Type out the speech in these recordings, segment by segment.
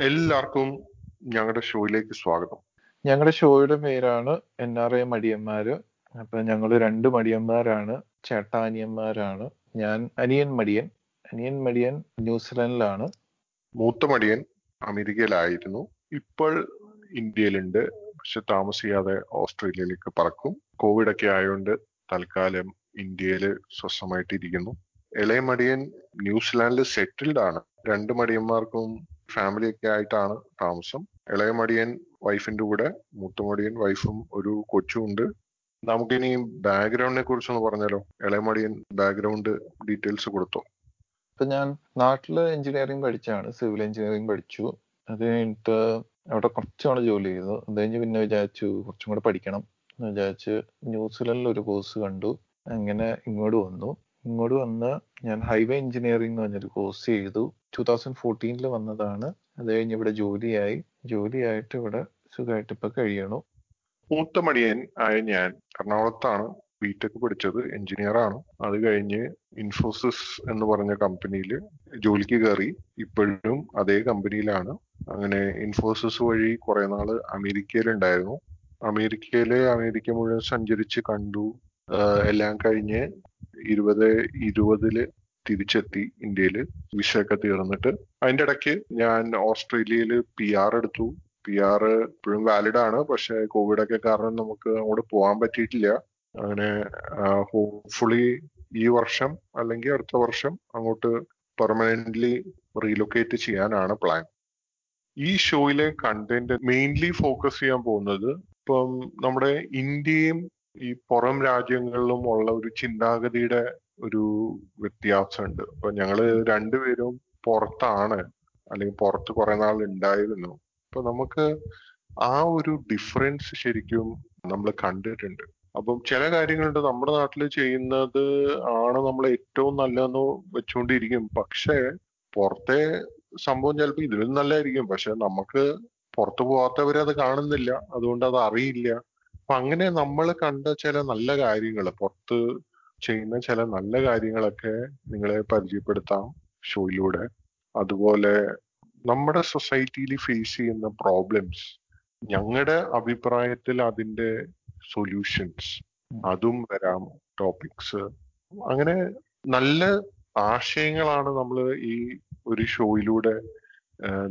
എല്ലാവർക്കും ഞങ്ങളുടെ ഷോയിലേക്ക് സ്വാഗതം. ഞങ്ങളുടെ ഷോയുടെ പേരാണ് എൻ ആർ ഐ മടിയന്മാര്. അപ്പൊ ഞങ്ങൾ രണ്ട് മടിയന്മാരാണ്. ചേട്ടാനിയന്മാരാണ് ഞാൻ അനിയൻ മടിയൻ. അനിയൻ മടിയൻ ന്യൂസിലൻഡിലാണ്. മൂത്ത മടിയൻ അമേരിക്കയിലായിരുന്നു. ഇപ്പോൾ ഇന്ത്യയിലുണ്ട്. പക്ഷെ താമസിയാതെ ഓസ്ട്രേലിയയിലേക്ക് പറക്കും. കോവിഡ് ഒക്കെ ആയതുകൊണ്ട് തൽക്കാലം ഇന്ത്യയിൽ സ്വസ്ഥമായിട്ടിരിക്കുന്നു. ഇളയ മടിയൻ ന്യൂസിലാൻഡിൽ സെറ്റിൽഡ് ആണ്. രണ്ട് മടിയന്മാർക്കും ഫാമിലി ഒക്കെ ആയിട്ടാണ് താമസം. ഇളയമടിയൻ വൈഫിന്റെ കൂടെ മൂത്തമടിയൻ വൈഫും ഒരു കൊച്ചുമുണ്ട് നമുക്കിനി ബാക്ക്ഗ്രൗണ്ടിനെ കുറിച്ചൊന്ന് പറഞ്ഞാലോ? ഇളയമടിയൻ ബാക്ക്ഗ്രൗണ്ട് ഡീറ്റെയിൽസ് കൊടുത്തോ? ഇപ്പൊ ഞാൻ നാട്ടിൽ എഞ്ചിനീയറിംഗ് പഠിച്ചാണ് സിവിൽ എഞ്ചിനീയറിംഗ് പഠിച്ചു. അത് കഴിഞ്ഞിട്ട് അവിടെ കുറച്ചാണ് ജോലി ചെയ്തത് അത് കഴിഞ്ഞ് പിന്നെ വിചാരിച്ചു കുറച്ചും കൂടെ പഠിക്കണം എന്ന് വിചാരിച്ച് ന്യൂസിലൻഡിൽ ഒരു കോഴ്സ് കണ്ടു. അങ്ങനെ ഇങ്ങോട്ട് വന്നു. ഇങ്ങോട്ട് വന്ന് ഞാൻ ഹൈവേ എഞ്ചിനീയറിംഗ് എന്ന് പറഞ്ഞൊരു കോഴ്സ് ചെയ്തു. ടൂ തൗസൻഡ് ഫോർട്ടീനിൽ വന്നതാണ്. അത് കഴിഞ്ഞ് ഇവിടെ ജോലിയായി. ജോലിയായിട്ട് ഇവിടെ സുഖമായിട്ട് ഇപ്പൊ കഴിയണു. മൂത്ത മടിയൻ ആയ ഞാൻ എറണാകുളത്താണ് ബിടെക് പഠിച്ചത്. എഞ്ചിനീയർ ആണ്. അത് കഴിഞ്ഞ് ഇൻഫോസിസ് എന്ന് പറഞ്ഞ കമ്പനിയിൽ ജോലിക്ക് കയറി. ഇപ്പോഴും അതേ കമ്പനിയിലാണ് അങ്ങനെ ഇൻഫോസിസ് വഴി കുറെ നാൾ അമേരിക്കയിലുണ്ടായിരുന്നു. അമേരിക്കയിലെ അമേരിക്ക മുഴുവൻ സഞ്ചരിച്ച് കണ്ടു. എല്ലാം കഴിഞ്ഞ് ഇരുപത് ഇരുപതിൽ തിരിച്ചെത്തി ഇന്ത്യയിൽ വിഷയൊക്കെ തീർന്നിട്ട്. അതിന്റെ ഇടയ്ക്ക് ഞാൻ ഓസ്ട്രേലിയയിൽ പി ആർ എടുത്തു. പി ആർ ഇപ്പോഴും വാലിഡ് ആണ്. പക്ഷെ കോവിഡ് ഒക്കെ കാരണം നമുക്ക് അങ്ങോട്ട് പോകാൻ പറ്റിയിട്ടില്ല. അങ്ങനെ ഹോപ്പ്ഫുള്ളി ഈ വർഷം അല്ലെങ്കിൽ അടുത്ത വർഷം അങ്ങോട്ട് പെർമനന്റ്ലി റീലൊക്കേറ്റ് ചെയ്യാനാണ് പ്ലാൻ ഈ ഷോയിലെ കണ്ടന്റ് മെയിൻലി ഫോക്കസ് ചെയ്യാൻ പോകുന്നത് ഇപ്പം നമ്മുടെ ഇന്ത്യയും ഈ പുറം രാജ്യങ്ങളിലും ഉള്ള ഒരു ചിന്താഗതിയുടെ ഒരു വ്യത്യാസമുണ്ട്. അപ്പൊ ഞങ്ങൾ രണ്ടുപേരും പുറത്താണ് അല്ലെങ്കിൽ പുറത്ത് കുറെ നാൾ ഉണ്ടായിരുന്നു. അപ്പൊ നമുക്ക് ആ ഒരു ഡിഫറൻസ് ശരിക്കും നമ്മൾ കണ്ടിട്ടുണ്ട്. അപ്പം ചില കാര്യങ്ങളുണ്ട് നമ്മുടെ നാട്ടിൽ ചെയ്യുന്നത് ആണ് നമ്മൾ ഏറ്റവും നല്ലതെന്ന് വെച്ചുകൊണ്ടിരിക്കും. പക്ഷേ പുറത്തെ സംഭവം ചിലപ്പോൾ ഇതിലും നല്ലതായിരിക്കും. പക്ഷെ നമുക്ക് പുറത്ത് പോകാത്തവരെ അത് കാണുന്നില്ല. അതുകൊണ്ട് അത് അറിയില്ല. അപ്പൊ അങ്ങനെ നമ്മൾ കണ്ട ചില നല്ല കാര്യങ്ങൾ പുറത്ത് ചെയ്യുന്ന ചില നല്ല കാര്യങ്ങളൊക്കെ നിങ്ങളെ പരിചയപ്പെടുത്താം ഷോയിലൂടെ. അതുപോലെ നമ്മുടെ സൊസൈറ്റിയിൽ ഫേസ് ചെയ്യുന്ന പ്രോബ്ലംസ് ഞങ്ങളുടെ അഭിപ്രായത്തിൽ അതിന്റെ സൊല്യൂഷൻസ് അതും വരാം ടോപ്പിക്സ് അങ്ങനെ നല്ല ആശയങ്ങളാണ് നമ്മൾ ഈ ഒരു ഷോയിലൂടെ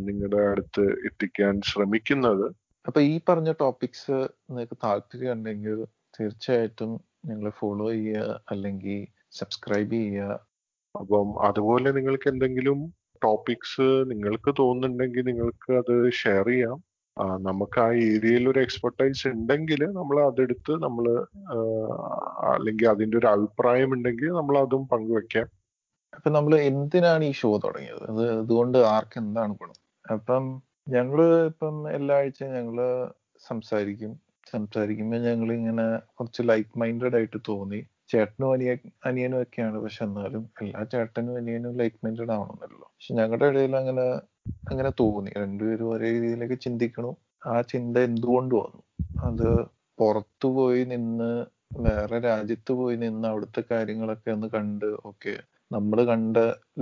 നിങ്ങളുടെ അടുത്ത് എത്തിക്കാൻ ശ്രമിക്കുന്നത്. അപ്പൊ ഈ പറഞ്ഞ ടോപ്പിക്സ് നിങ്ങൾക്ക് താല്പര്യം ഉണ്ടെങ്കിൽ തീർച്ചയായിട്ടും നിങ്ങൾ ഫോളോ ചെയ്യുക അല്ലെങ്കിൽ സബ്സ്ക്രൈബ് ചെയ്യുക. അപ്പം അതുപോലെ നിങ്ങൾക്ക് എന്തെങ്കിലും ടോപ്പിക്സ് നിങ്ങൾക്ക് തോന്നുന്നുണ്ടെങ്കിൽ നിങ്ങൾക്ക് അത് ഷെയർ ചെയ്യാം. നമുക്ക് ആ ഏരിയയിൽ ഒരു എക്സ്പെർട്ടൈസ് ഉണ്ടെങ്കിൽ നമ്മൾ അതെടുത്ത് നമ്മൾ അല്ലെങ്കിൽ അതിന്റെ ഒരു അഭിപ്രായം ഉണ്ടെങ്കിൽ നമ്മൾ അതും പങ്കുവെക്കാം. അപ്പൊ നമ്മൾ എന്തിനാണ് ഈ ഷോ തുടങ്ങിയത്? അത് അതുകൊണ്ട് ആർക്ക് എന്താണ് ഗുണം? അപ്പം ഞങ്ങൾ ഇപ്പം എല്ലാ ആഴ്ചയും ഞങ്ങൾ സംസാരിക്കും. സംസാരിക്കുമ്പോൾ ഞങ്ങൾ ഇങ്ങനെ കുറച്ച് ലൈക്ക് മൈൻഡഡ് ആയിട്ട് തോന്നി. ചേട്ടനും അനിയ അനിയനും ഒക്കെയാണ്. പക്ഷെ എന്നാലും എല്ലാ ചേട്ടനും അനിയനും ലൈക്ക് മൈൻഡഡ് ആവണമെന്നല്ലോ പക്ഷെ ഞങ്ങളുടെ ഇടയിൽ അങ്ങനെ അങ്ങനെ തോന്നി. രണ്ടുപേരും ഒരേ രീതിയിലേക്ക് ചിന്തിക്കണു. ആ ചിന്ത എന്തുകൊണ്ട് വന്നു? അത് പുറത്തു പോയി നിന്ന് വേറെ രാജ്യത്ത് പോയി നിന്ന് അവിടുത്തെ കാര്യങ്ങളൊക്കെ ഒന്ന് കണ്ട് ഓക്കെ. നമ്മൾ കണ്ട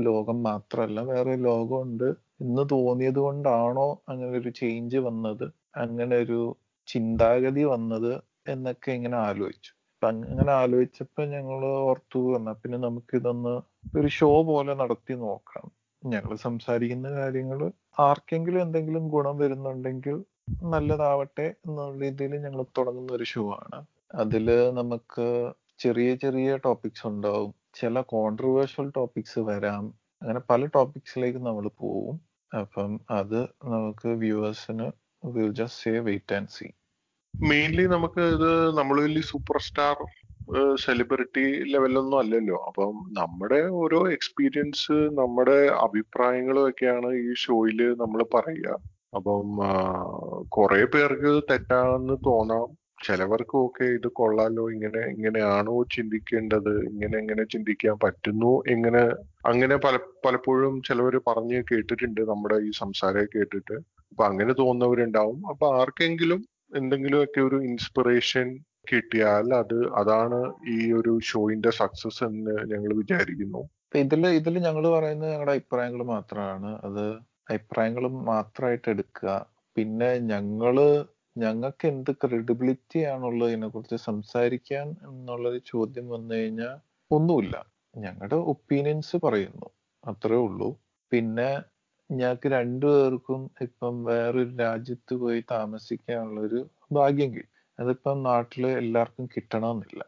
ലോകം മാത്രമല്ല വേറെ ലോകമുണ്ട്. എന്ന് തോന്നിയത് കൊണ്ടാണോ അങ്ങനെ ഒരു ചേഞ്ച് വന്നത്? അങ്ങനെ ഒരു ചിന്താഗതി വന്നത് എന്നൊക്കെ ഇങ്ങനെ ആലോചിച്ചു. അപ്പൊ അങ്ങനെ ആലോചിച്ചപ്പോ ഞങ്ങൾ ഓർത്തു എന്നാ പിന്നെ നമുക്ക് ഇതൊന്ന് ഒരു ഷോ പോലെ നടത്തി നോക്കാം. ഞങ്ങൾ സംസാരിക്കുന്ന കാര്യങ്ങൾ ആർക്കെങ്കിലും എന്തെങ്കിലും ഗുണം വരുന്നുണ്ടെങ്കിൽ നല്ലതാവട്ടെ എന്നുള്ള രീതിയിൽ ഞങ്ങൾ തുടങ്ങുന്ന ഒരു ഷോ ആണ്. അതിൽ നമുക്ക് ചെറിയ ചെറിയ ടോപ്പിക്സ് ഉണ്ടാവും. ചില കോൺട്രവേഴ്ഷ്യൽ ടോപ്പിക്സ് വരാം. അങ്ങനെ പല ടോപ്പിക്സിലേക്ക് നമ്മൾ പോവും. അപ്പം അത് നമുക്ക് വ്യൂവേഴ്സിന് will just say wait and see mainly നമുക്ക് ഇത് നമ്മൾ വലിയ സൂപ്പർ സ്റ്റാർ സെലിബ്രിറ്റി ലെവലൊന്നും അല്ലല്ലോ. അപ്പം നമ്മുടെ ഓരോ എക്സ്പീരിയൻസ് നമ്മുടെ അഭിപ്രായങ്ങളും ഒക്കെയാണ് ഈ ഷോയിൽ നമ്മൾ പറയുക. അപ്പം കുറെ പേർക്ക് തെറ്റാണെന്ന് തോന്നാം. ചിലവർക്ക് ഓക്കെ ഇത് കൊള്ളാലോ ഇങ്ങനെ ഇങ്ങനെയാണോ ചിന്തിക്കേണ്ടത് ഇങ്ങനെ എങ്ങനെ ചിന്തിക്കാൻ പറ്റുന്നു എങ്ങനെ അങ്ങനെ പല പലപ്പോഴും ചിലവർ പറഞ്ഞ് കേട്ടിട്ടുണ്ട് നമ്മുടെ ഈ സംസാരം കേട്ടിട്ട്. അപ്പൊ അങ്ങനെ തോന്നുന്നവരുണ്ടാവും. അപ്പൊ ആർക്കെങ്കിലും എന്തെങ്കിലുമൊക്കെ ഒരു ഇൻസ്പിറേഷൻ കിട്ടിയാൽ അത് അതാണ് ഈ ഒരു ഷോയിന്റെ സക്സസ് എന്ന് ഞങ്ങൾ വിചാരിക്കുന്നു. ഇതിൽ ഇതിൽ ഞങ്ങൾ പറയുന്നത് ഞങ്ങളുടെ അഭിപ്രായങ്ങൾ മാത്രമാണ്. അത് അഭിപ്രായങ്ങൾ മാത്രമായിട്ട് എടുക്കുക. പിന്നെ ഞങ്ങൾ ഞങ്ങൾക്ക് എന്ത് ക്രെഡിബിലിറ്റി ആണുള്ളതിനെ കുറിച്ച് സംസാരിക്കാൻ എന്നുള്ളൊരു ചോദ്യം വന്നു കഴിഞ്ഞാൽ ഒന്നുമില്ല. ഞങ്ങളുടെ ഒപ്പീനിയൻസ് പറയുന്നു. അത്രേ ഉള്ളൂ. പിന്നെ ഞങ്ങൾക്ക് രണ്ടുപേർക്കും ഇപ്പം വേറൊരു രാജ്യത്ത് പോയി താമസിക്കാനുള്ളൊരു ഭാഗ്യം കിട്ടി. അതിപ്പം നാട്ടിൽ എല്ലാവർക്കും കിട്ടണമെന്നില്ല.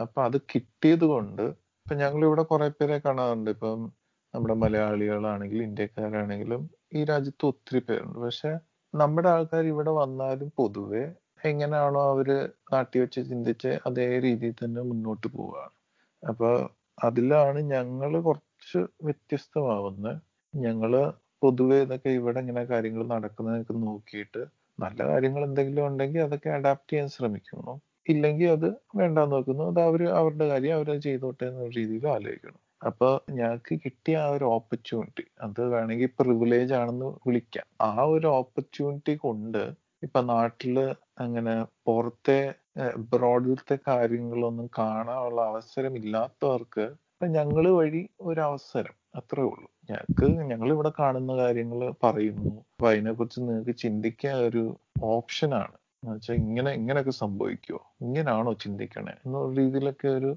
അപ്പൊ അത് കിട്ടിയത് കൊണ്ട് ഇപ്പൊ ഞങ്ങൾ ഇവിടെ കുറെ പേരെ കാണാറുണ്ട്. ഇപ്പം നമ്മുടെ മലയാളികളാണെങ്കിലും ഇന്ത്യക്കാരാണെങ്കിലും ഈ രാജ്യത്ത് ഒത്തിരി പേരുണ്ട്. പക്ഷെ നമ്മുടെ ആൾക്കാർ ഇവിടെ വന്നാലും പൊതുവെ എങ്ങനെയാണോ അവർ കാട്ടി വെച്ച് ചിന്തിച്ച് അതേ രീതിയിൽ തന്നെ മുന്നോട്ട് പോവാണ്. അപ്പൊ അതിലാണ് ഞങ്ങൾ കുറച്ച് വ്യത്യസ്തമാവുന്നത്. ഞങ്ങൾ പൊതുവെ ഇതൊക്കെ ഇവിടെ ഇങ്ങനെ കാര്യങ്ങൾ നടക്കുന്നതൊക്കെ നോക്കിയിട്ട് നല്ല കാര്യങ്ങൾ എന്തെങ്കിലും ഉണ്ടെങ്കിൽ അതൊക്കെ അഡാപ്റ്റ് ചെയ്യാൻ ശ്രമിക്കുന്നു ഇല്ലെങ്കിൽ അത് വേണ്ടാന്ന് നോക്കുന്നു. അത് അവർ അവരുടെ കാര്യം അവരത് ചെയ്തോട്ടെ എന്ന രീതിയിൽ ആലോചിക്കണം. അപ്പൊ ഞങ്ങൾക്ക് കിട്ടിയ ആ ഒരു ഓപ്പർച്യൂണിറ്റി അത് വേണമെങ്കിൽ പ്രിവിലേജ് ആണെന്ന് വിളിക്കാം. ആ ഒരു ഓപ്പർച്യൂണിറ്റി കൊണ്ട് ഇപ്പൊ നാട്ടിൽ അങ്ങനെ പുറത്തെ ബ്രോഡിലത്തെ കാര്യങ്ങളൊന്നും കാണാനുള്ള അവസരം ഇല്ലാത്തവർക്ക് ഇപ്പൊ ഞങ്ങൾ വഴി ഒരു അവസരം. അത്രേ ഉള്ളൂ. ഞങ്ങൾക്ക് ഞങ്ങൾ ഇവിടെ കാണുന്ന കാര്യങ്ങൾ പറയുന്നു. അപ്പൊ അതിനെക്കുറിച്ച് നിങ്ങൾക്ക് ചിന്തിക്കാൻ ഒരു ഓപ്ഷനാണ് എന്നുവെച്ചാൽ ഇങ്ങനെ ഇങ്ങനെയൊക്കെ സംഭവിക്കുമോ ഇങ്ങനാണോ ചിന്തിക്കണേ? എന്നുള്ള രീതിയിലൊക്കെ ഒരു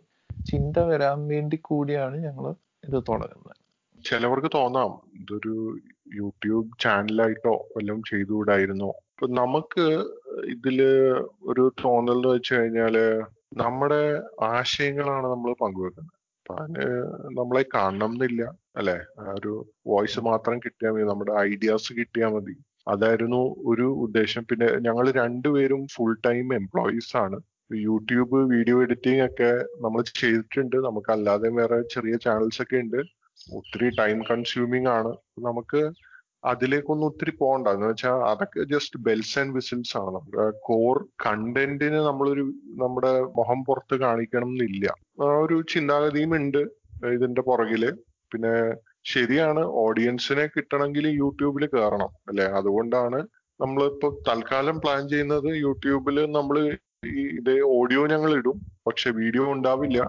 ചിന്ത വരാൻ വേണ്ടി കൂടിയാണ് ഞങ്ങൾ ഇത് തുടങ്ങുന്നത്. ചിലവർക്ക് തോന്നാം ഇതൊരു യൂട്യൂബ് ചാനലായിട്ടോ വല്ലതും ചെയ്തുകൂടായിരുന്നോ. ഇപ്പൊ നമുക്ക് ഇതിൽ ഒരു തോന്നൽ എന്ന് വെച്ച് കഴിഞ്ഞാൽ നമ്മുടെ ആശയങ്ങളാണ് നമ്മൾ പങ്കുവെക്കുന്നത്. അപ്പൊ അതിന് നമ്മളെ കാണണം എന്നില്ല അല്ലെ? ഒരു വോയിസ് മാത്രം കിട്ടിയാൽ മതി നമ്മുടെ ഐഡിയാസ് കിട്ടിയാൽ മതി. അതായിരുന്നു ഒരു ഉദ്ദേശം. പിന്നെ ഞങ്ങൾ രണ്ടുപേരും ഫുൾ ടൈം എംപ്ലോയീസ് ആണ്. യൂട്യൂബ് വീഡിയോ എഡിറ്റിംഗ് ഒക്കെ നമ്മൾ ചെയ്തിട്ടുണ്ട്. നമുക്ക് അല്ലാതെ വേറെ ചെറിയ ചാനൽസ് ഒക്കെ ഉണ്ട്. ഒത്തിരി ടൈം കൺസ്യൂമിങ് ആണ്. നമുക്ക് അതിലേക്കൊന്നും ഒത്തിരി പോകണ്ട എന്ന് വെച്ചാൽ അതൊക്കെ ജസ്റ്റ് ബെൽസ് ആൻഡ് വിസിൽസ് ആണ്. നമ്മുടെ കോർ കണ്ടന്റിന് നമ്മളൊരു നമ്മുടെ മുഖം പുറത്ത് കാണിക്കണം എന്നില്ല ഒരു ചിന്താഗതിയും ഉണ്ട് ഇതിന്റെ പുറകിൽ. പിന്നെ ശരിയാണ് ഓഡിയൻസിനെ കിട്ടണമെങ്കിൽ യൂട്യൂബിൽ കയറണം അല്ലെ? അതുകൊണ്ടാണ് നമ്മളിപ്പോ തൽക്കാലം പ്ലാൻ ചെയ്യുന്നത് യൂട്യൂബിൽ നമ്മൾ ഈ ഇതേ ഓഡിയോ ഞങ്ങൾ ഇടും പക്ഷെ വീഡിയോ ഉണ്ടാവില്ല.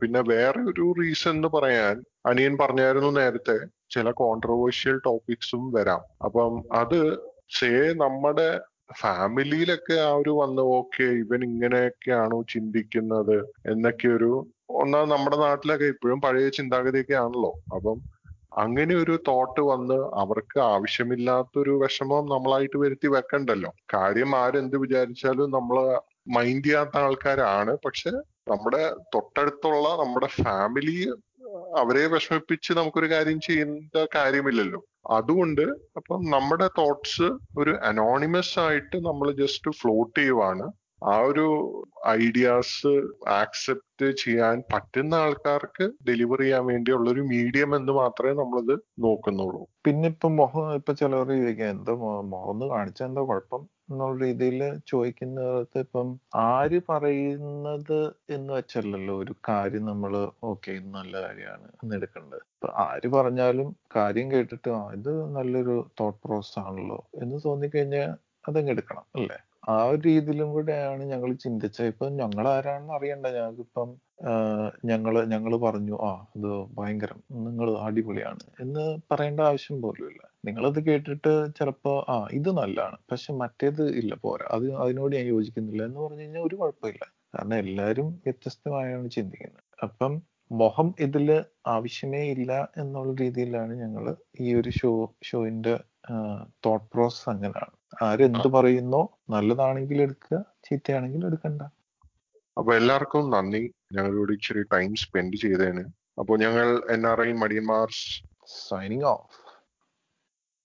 പിന്നെ വേറെ ഒരു റീസൺ എന്ന് പറയാൻ അനിയൻ പറഞ്ഞായിരുന്നു നേരത്തെ ചില കോൺട്രവേഴ്ഷ്യൽ ടോപ്പിക്സും വരാം. അപ്പം അത് സേ നമ്മുടെ ഫാമിലിയിലൊക്കെ ആ ഒരു വന്ന് ഓക്കെ ഇവൻ ഇങ്ങനെയൊക്കെയാണോ ചിന്തിക്കുന്നത്? എന്നൊക്കെ ഒരു ഒന്നാ നമ്മുടെ നാട്ടിലൊക്കെ ഇപ്പോഴും പഴയ ചിന്താഗതിയൊക്കെ ആണല്ലോ. അപ്പം അങ്ങനെ ഒരു തോട്ട് വന്ന് അവർക്ക് ആവശ്യമില്ലാത്തൊരു വിഷമം നമ്മളായിട്ട് വരുത്തി വെക്കണ്ടല്ലോ. കാര്യം ആരെന്ത് വിചാരിച്ചാലും നമ്മൾ മൈൻഡ് ചെയ്യാത്ത ആൾക്കാരാണ്. പക്ഷെ നമ്മുടെ തൊട്ടടുത്തുള്ള നമ്മുടെ ഫാമിലി അവരെ വിഷമിപ്പിച്ച് നമുക്കൊരു കാര്യം ചെയ്യേണ്ട കാര്യമില്ലല്ലോ. അതുകൊണ്ട് അപ്പം നമ്മുടെ തോട്ട്സ് ഒരു അനോണിമസ് ആയിട്ട് നമ്മൾ ജസ്റ്റ് ഫ്ലോട്ട് ചെയ്യുവാണ്. ആ ഒരു ഐഡിയാസ് ആക്സെപ്റ്റ് ചെയ്യാൻ പറ്റുന്ന ആൾക്കാർക്ക് ഡെലിവർ ചെയ്യാൻ വേണ്ടിയുള്ള ഒരു മീഡിയം എന്ന് മാത്രമേ നമ്മളിത് നോക്കുന്നുള്ളൂ. പിന്നെ ഇപ്പൊ മുഖം ഇപ്പൊ ചിലവർ ചോദിക്കാം എന്തോ മുഖം ഒന്ന് കാണിച്ചാൽ എന്തോ കുഴപ്പം? എന്നുള്ള രീതിയിൽ ചോദിക്കുന്നത് ഇപ്പം ആര് പറയുന്നത് എന്ന് വെച്ചല്ലല്ലോ ഒരു കാര്യം നമ്മൾ ഓക്കെ നല്ല കാര്യമാണ് എന്ന് എടുക്കേണ്ടത്. ഇപ്പൊ ആര് പറഞ്ഞാലും കാര്യം കേട്ടിട്ട് ഇത് നല്ലൊരു തോട്ട് പ്രോസസ് ആണല്ലോ എന്ന് തോന്നിക്കഴിഞ്ഞാൽ അതങ്ങ് എടുക്കണം അല്ലേ? ആ ഒരു രീതിയിലും കൂടെയാണ് ഞങ്ങൾ ചിന്തിച്ചത്. ഇപ്പൊ ഞങ്ങൾ ആരാണെന്ന് അറിയണ്ട ഞങ്ങൾക്കിപ്പം ഞങ്ങൾ ഞങ്ങൾ പറഞ്ഞു ആ ഇത് ഭയങ്കരം നിങ്ങൾ അടിപൊളിയാണ് എന്ന് പറയേണ്ട ആവശ്യം പോലുമില്ല. നിങ്ങളത് കേട്ടിട്ട് ചിലപ്പോ ആ ഇത് നല്ലതാണ്. പക്ഷെ മറ്റേത് ഇല്ല പോരാ. അത് അതിനോട് ഞാൻ യോജിക്കുന്നില്ല എന്ന് പറഞ്ഞു കഴിഞ്ഞാൽ ഒരു കുഴപ്പമില്ല. കാരണം എല്ലാവരും വ്യത്യസ്തമായാണ് ചിന്തിക്കുന്നത്. അപ്പം മൊഹം ഇതിൽ ആവശ്യമേ ഇല്ല എന്നുള്ള രീതിയിലാണ് ഞങ്ങൾ ഈ ഒരു ഷോ ഷോയിന്റെ തോട്ട് പ്രോസസ് അങ്ങനെയാണ്. ആരെന്ത് പറയുന്നോ നല്ലതാണെങ്കിൽ എടുക്കുക ചീത്തയാണെങ്കിൽ എടുക്കണ്ട. അപ്പൊ എല്ലാവർക്കും നന്ദി. ഞങ്ങളോട് ഇച്ചിരി ടൈം സ്പെൻഡ് ചെയ്തതിന്. അപ്പോൾ ഞങ്ങൾ എൻ ആർ ഐ മടിയന്മാർ സൈനിങ് ഓഫ്